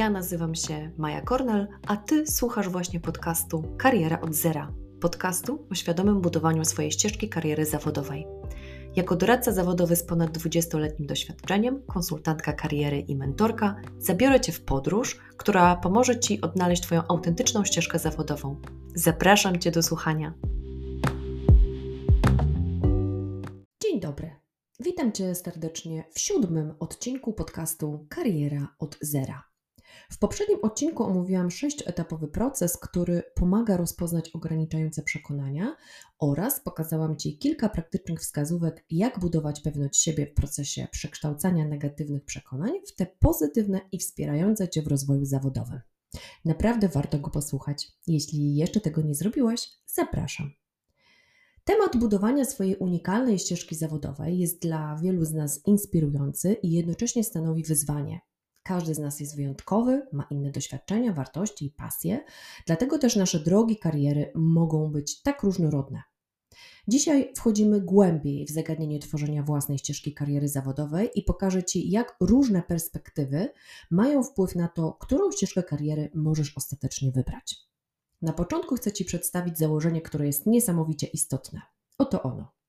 Ja nazywam się Maja Kornel, a Ty słuchasz właśnie podcastu Kariera od Zera. Podcastu o świadomym budowaniu swojej ścieżki kariery zawodowej. Jako doradca zawodowy z ponad 20-letnim doświadczeniem, konsultantka kariery i mentorka, zabiorę Cię w podróż, która pomoże Ci odnaleźć Twoją autentyczną ścieżkę zawodową. Zapraszam Cię do słuchania. Dzień dobry. Witam Cię serdecznie w siódmym odcinku podcastu Kariera od Zera. W poprzednim odcinku omówiłam sześcioetapowy proces, który pomaga rozpoznać ograniczające przekonania oraz pokazałam Ci kilka praktycznych wskazówek, jak budować pewność siebie w procesie przekształcania negatywnych przekonań w te pozytywne i wspierające Cię w rozwoju zawodowym. Naprawdę warto go posłuchać. Jeśli jeszcze tego nie zrobiłaś, zapraszam. Temat budowania swojej unikalnej ścieżki zawodowej jest dla wielu z nas inspirujący i jednocześnie stanowi wyzwanie. Każdy z nas jest wyjątkowy, ma inne doświadczenia, wartości i pasje, dlatego też nasze drogi kariery mogą być tak różnorodne. Dzisiaj wchodzimy głębiej w zagadnienie tworzenia własnej ścieżki kariery zawodowej i pokażę Ci, jak różne perspektywy mają wpływ na to, którą ścieżkę kariery możesz ostatecznie wybrać. Na początku chcę Ci przedstawić założenie, które jest niesamowicie istotne. Oto ono.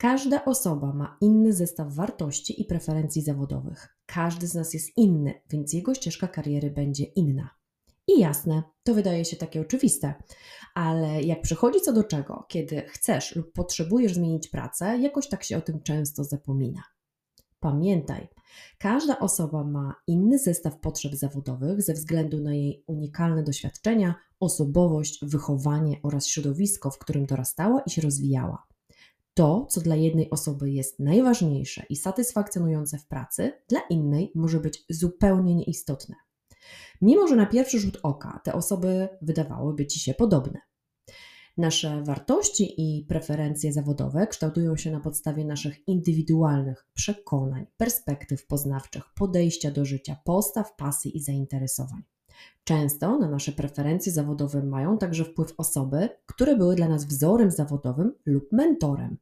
Każda osoba ma inny zestaw wartości i preferencji zawodowych. Każdy z nas jest inny, więc jego ścieżka kariery będzie inna. I jasne, to wydaje się takie oczywiste, ale jak przychodzi co do czego, kiedy chcesz lub potrzebujesz zmienić pracę, jakoś tak się o tym często zapomina. Pamiętaj, każda osoba ma inny zestaw potrzeb zawodowych ze względu na jej unikalne doświadczenia, osobowość, wychowanie oraz środowisko, w którym dorastała i się rozwijała. To, co dla jednej osoby jest najważniejsze i satysfakcjonujące w pracy, dla innej może być zupełnie nieistotne. Mimo, że na pierwszy rzut oka te osoby wydawałyby ci się podobne. Nasze wartości i preferencje zawodowe kształtują się na podstawie naszych indywidualnych przekonań, perspektyw poznawczych, podejścia do życia, postaw, pasji i zainteresowań. Często na nasze preferencje zawodowe mają także wpływ osoby, które były dla nas wzorem zawodowym lub mentorem.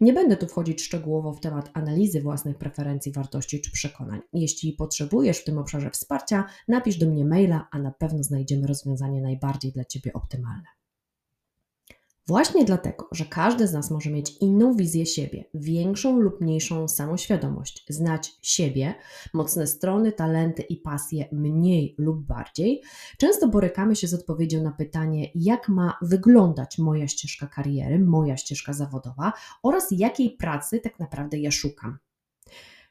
Nie będę tu wchodzić szczegółowo w temat analizy własnych preferencji, wartości czy przekonań. Jeśli potrzebujesz w tym obszarze wsparcia, napisz do mnie maila, a na pewno znajdziemy rozwiązanie najbardziej dla Ciebie optymalne. Właśnie dlatego, że każdy z nas może mieć inną wizję siebie, większą lub mniejszą samoświadomość, znać siebie, mocne strony, talenty i pasje mniej lub bardziej, często borykamy się z odpowiedzią na pytanie, jak ma wyglądać moja ścieżka kariery, moja ścieżka zawodowa oraz jakiej pracy tak naprawdę ja szukam.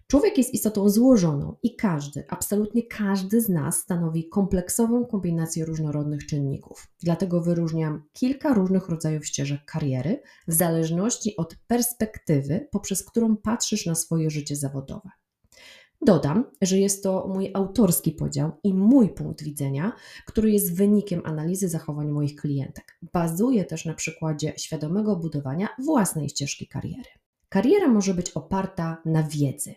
Człowiek jest istotą złożoną i każdy, absolutnie każdy z nas stanowi kompleksową kombinację różnorodnych czynników. Dlatego wyróżniam kilka różnych rodzajów ścieżek kariery w zależności od perspektywy, poprzez którą patrzysz na swoje życie zawodowe. Dodam, że jest to mój autorski podział i mój punkt widzenia, który jest wynikiem analizy zachowań moich klientek. Bazuje też na przykładzie świadomego budowania własnej ścieżki kariery. Kariera może być oparta na wiedzy,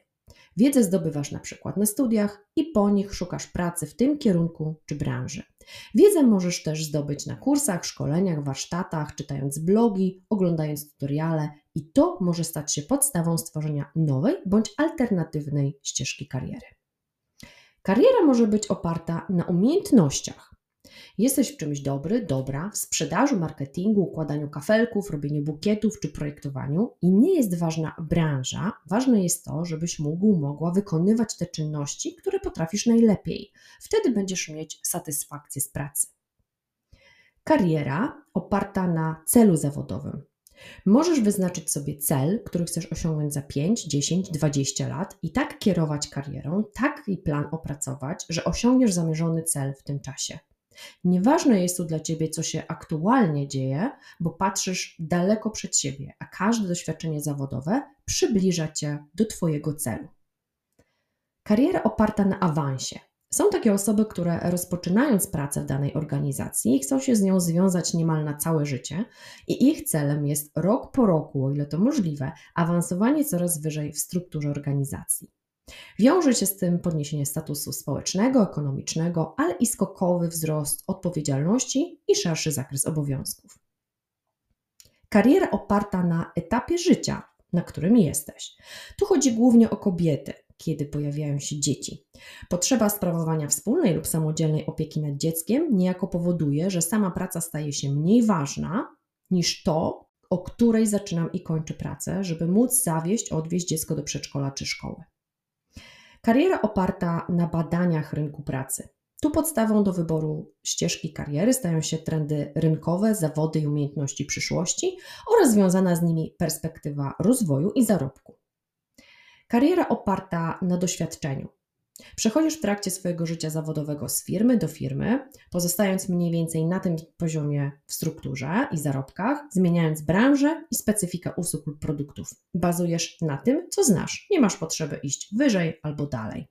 Wiedzę zdobywasz na przykład na studiach i po nich szukasz pracy w tym kierunku czy branży. Wiedzę możesz też zdobyć na kursach, szkoleniach, warsztatach, czytając blogi, oglądając tutoriale i to może stać się podstawą stworzenia nowej bądź alternatywnej ścieżki kariery. Kariera może być oparta na umiejętnościach, Jesteś w czymś dobry, dobra, w sprzedaży, marketingu, układaniu kafelków, robieniu bukietów czy projektowaniu i nie jest ważna branża, ważne jest to, żebyś mógł, mogła wykonywać te czynności, które potrafisz najlepiej. Wtedy będziesz mieć satysfakcję z pracy. Kariera oparta na celu zawodowym. Możesz wyznaczyć sobie cel, który chcesz osiągnąć za 5, 10, 20 lat i tak kierować karierą, taki plan opracować, że osiągniesz zamierzony cel w tym czasie. Nieważne jest tu dla ciebie, co się aktualnie dzieje, bo patrzysz daleko przed siebie, a każde doświadczenie zawodowe przybliża cię do twojego celu. Kariera oparta na awansie. Są takie osoby, które rozpoczynając pracę w danej organizacji chcą się z nią związać niemal na całe życie i ich celem jest rok po roku, o ile to możliwe, awansowanie coraz wyżej w strukturze organizacji. Wiąże się z tym podniesienie statusu społecznego, ekonomicznego, ale i skokowy wzrost odpowiedzialności i szerszy zakres obowiązków. Kariera oparta na etapie życia, na którym jesteś. Tu chodzi głównie o kobiety. kiedy pojawiają się dzieci. Potrzeba sprawowania wspólnej lub samodzielnej opieki nad dzieckiem niejako powoduje, że sama praca staje się mniej ważna niż to, o której zaczynam i kończę pracę, żeby móc zawieźć, odwieźć dziecko do przedszkola czy szkoły. Kariera oparta na badaniach rynku pracy. Tu podstawą do wyboru ścieżki kariery stają się trendy rynkowe, zawody i umiejętności przyszłości oraz związana z nimi perspektywa rozwoju i zarobku. Kariera oparta na doświadczeniu. Przechodzisz w trakcie swojego życia zawodowego z firmy do firmy, pozostając mniej więcej na tym poziomie w strukturze i zarobkach, zmieniając branżę i specyfikę usług lub produktów. Bazujesz na tym, co znasz. Nie masz potrzeby iść wyżej albo dalej.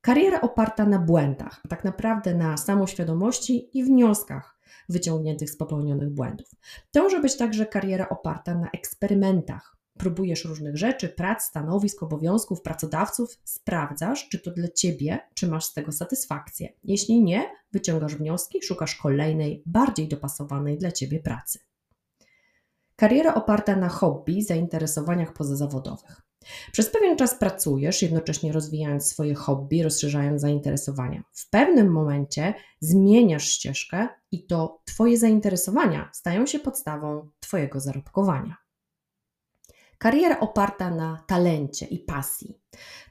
Kariera oparta na błędach, tak naprawdę na samoświadomości i wnioskach wyciągniętych z popełnionych błędów. To może być także kariera oparta na eksperymentach. Próbujesz różnych rzeczy, prac, stanowisk, obowiązków, pracodawców, sprawdzasz, czy to dla ciebie, czy masz z tego satysfakcję. Jeśli nie, wyciągasz wnioski, szukasz kolejnej, bardziej dopasowanej dla ciebie pracy. Kariera oparta na hobby, zainteresowaniach pozazawodowych. Przez pewien czas pracujesz, jednocześnie rozwijając swoje hobby, rozszerzając zainteresowania. W pewnym momencie zmieniasz ścieżkę i to Twoje zainteresowania stają się podstawą Twojego zarobkowania. Kariera oparta na talencie i pasji.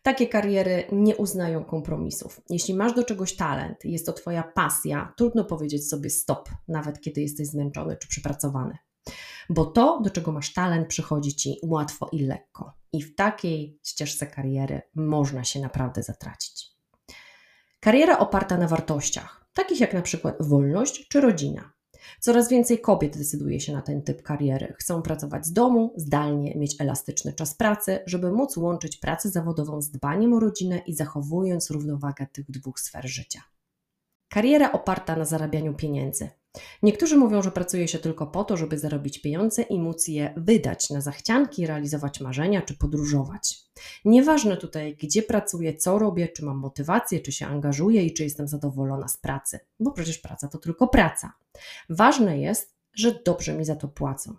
Takie kariery nie uznają kompromisów. Jeśli masz do czegoś talent, jest to Twoja pasja, trudno powiedzieć sobie stop, nawet kiedy jesteś zmęczony czy przepracowany bo to, do czego masz talent, przychodzi ci łatwo i lekko. I w takiej ścieżce kariery można się naprawdę zatracić. Kariera oparta na wartościach, takich jak na przykład wolność czy rodzina. Coraz więcej kobiet decyduje się na ten typ kariery. Chcą pracować z domu, zdalnie, mieć elastyczny czas pracy, żeby móc łączyć pracę zawodową z dbaniem o rodzinę i zachowując równowagę tych dwóch sfer życia. Kariera oparta na zarabianiu pieniędzy. Niektórzy mówią, że pracuje się tylko po to, żeby zarobić pieniądze i móc je wydać na zachcianki, realizować marzenia czy podróżować. Nieważne tutaj, gdzie pracuję, co robię, czy mam motywację, czy się angażuję i czy jestem zadowolona z pracy, bo przecież praca to tylko praca. Ważne jest, że dobrze mi za to płacą.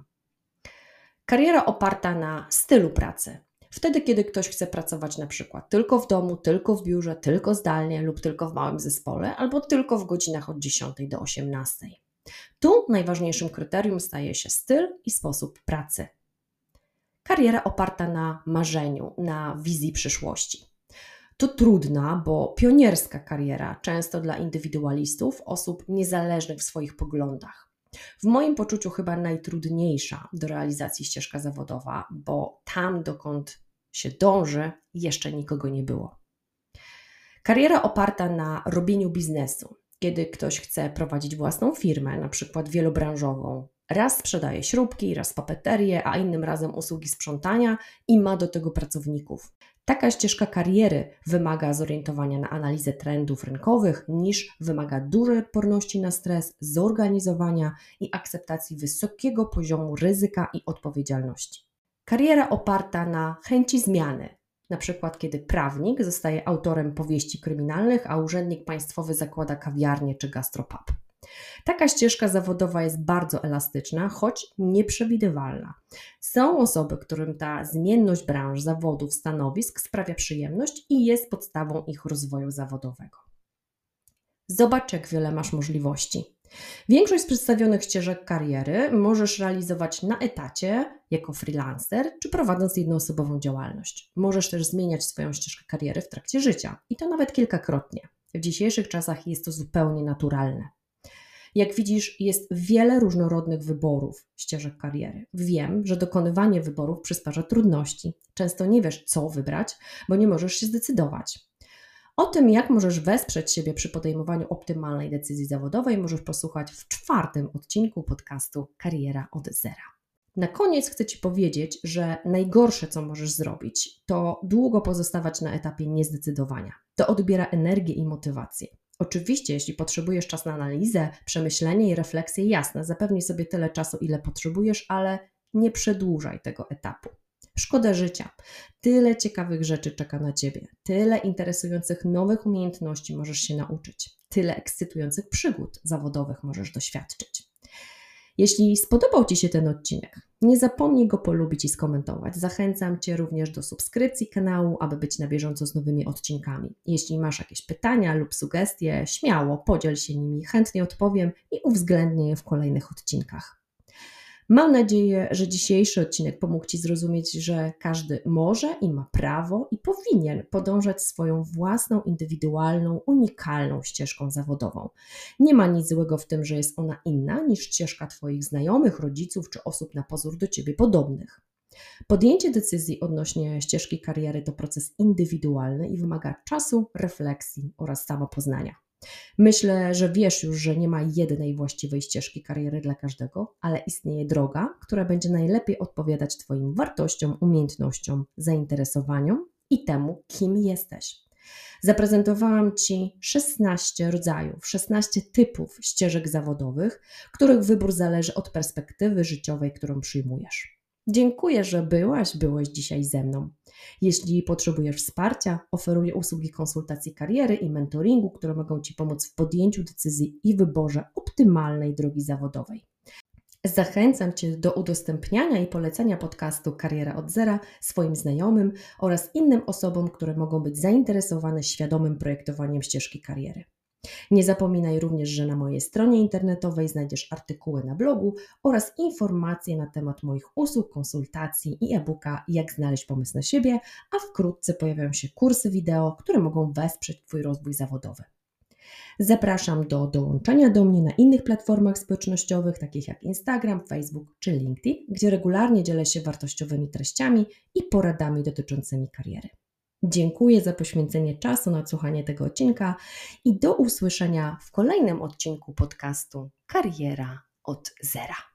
Kariera oparta na stylu pracy. Wtedy, kiedy ktoś chce pracować na przykład tylko w domu, tylko w biurze, tylko zdalnie lub tylko w małym zespole, albo tylko w godzinach od 10 do 18. Tu najważniejszym kryterium staje się styl i sposób pracy. Kariera oparta na marzeniu, na wizji przyszłości. To trudna, bo pionierska kariera, często dla indywidualistów, osób niezależnych w swoich poglądach. W moim poczuciu chyba najtrudniejsza do realizacji ścieżka zawodowa, bo tam, dokąd się dąży, jeszcze nikogo nie było. Kariera oparta na robieniu biznesu, kiedy ktoś chce prowadzić własną firmę, na przykład wielobranżową, raz sprzedaje śrubki, raz papeterię, a innym razem usługi sprzątania i ma do tego pracowników. Taka ścieżka kariery wymaga zorientowania na analizę trendów rynkowych, niż wymaga dużej odporności na stres, zorganizowania i akceptacji wysokiego poziomu ryzyka i odpowiedzialności. Kariera oparta na chęci zmiany, na przykład kiedy prawnik zostaje autorem powieści kryminalnych, a urzędnik państwowy zakłada kawiarnię czy gastropub. Taka ścieżka zawodowa jest bardzo elastyczna, choć nieprzewidywalna. Są osoby, którym ta zmienność branż, zawodów, stanowisk sprawia przyjemność i jest podstawą ich rozwoju zawodowego. Zobacz, jak wiele masz możliwości. Większość z przedstawionych ścieżek kariery możesz realizować na etacie, jako freelancer, czy prowadząc jednoosobową działalność. Możesz też zmieniać swoją ścieżkę kariery w trakcie życia i to nawet kilkakrotnie. W dzisiejszych czasach jest to zupełnie naturalne. Jak widzisz, jest wiele różnorodnych wyborów ścieżek kariery. Wiem, że dokonywanie wyborów przysparza trudności. Często nie wiesz, co wybrać, bo nie możesz się zdecydować. O tym, jak możesz wesprzeć siebie przy podejmowaniu optymalnej decyzji zawodowej, możesz posłuchać w czwartym odcinku podcastu Kariera od Zera. Na koniec chcę Ci powiedzieć, że najgorsze, co możesz zrobić, to długo pozostawać na etapie niezdecydowania. To odbiera energię i motywację. Oczywiście, jeśli potrzebujesz czas na analizę, przemyślenie i refleksję, jasne, zapewnij sobie tyle czasu, ile potrzebujesz, ale nie przedłużaj tego etapu. Szkoda życia. Tyle ciekawych rzeczy czeka na ciebie, tyle interesujących nowych umiejętności możesz się nauczyć, tyle ekscytujących przygód zawodowych możesz doświadczyć. Jeśli spodobał Ci się ten odcinek, nie zapomnij go polubić i skomentować. Zachęcam Cię również do subskrypcji kanału, aby być na bieżąco z nowymi odcinkami. Jeśli masz jakieś pytania lub sugestie, śmiało podziel się nimi, chętnie odpowiem i uwzględnię je w kolejnych odcinkach. Mam nadzieję, że dzisiejszy odcinek pomógł Ci zrozumieć, że każdy może i ma prawo i powinien podążać swoją własną, indywidualną, unikalną ścieżką zawodową. Nie ma nic złego w tym, że jest ona inna niż ścieżka Twoich znajomych, rodziców czy osób na pozór do Ciebie podobnych. Podjęcie decyzji odnośnie ścieżki kariery to proces indywidualny i wymaga czasu, refleksji oraz samopoznania. Myślę, że wiesz już, że nie ma jednej właściwej ścieżki kariery dla każdego, ale istnieje droga, która będzie najlepiej odpowiadać Twoim wartościom, umiejętnościom, zainteresowaniom i temu, kim jesteś. Zaprezentowałam Ci 16 rodzajów, 16 typów ścieżek zawodowych, których wybór zależy od perspektywy życiowej, którą przyjmujesz. Dziękuję, że byłaś, byłeś dzisiaj ze mną. Jeśli potrzebujesz wsparcia, oferuję usługi konsultacji kariery i mentoringu, które mogą Ci pomóc w podjęciu decyzji i wyborze optymalnej drogi zawodowej. Zachęcam Cię do udostępniania i polecenia podcastu Kariera od Zera swoim znajomym oraz innym osobom, które mogą być zainteresowane świadomym projektowaniem ścieżki kariery. Nie zapominaj również, że na mojej stronie internetowej znajdziesz artykuły na blogu oraz informacje na temat moich usług, konsultacji i e-booka Jak znaleźć pomysł na siebie, a wkrótce pojawią się kursy wideo, które mogą wesprzeć Twój rozwój zawodowy. Zapraszam do dołączenia do mnie na innych platformach społecznościowych, takich jak Instagram, Facebook czy LinkedIn, gdzie regularnie dzielę się wartościowymi treściami i poradami dotyczącymi kariery. Dziękuję za poświęcenie czasu na słuchanie tego odcinka i do usłyszenia w kolejnym odcinku podcastu Kariera od Zera.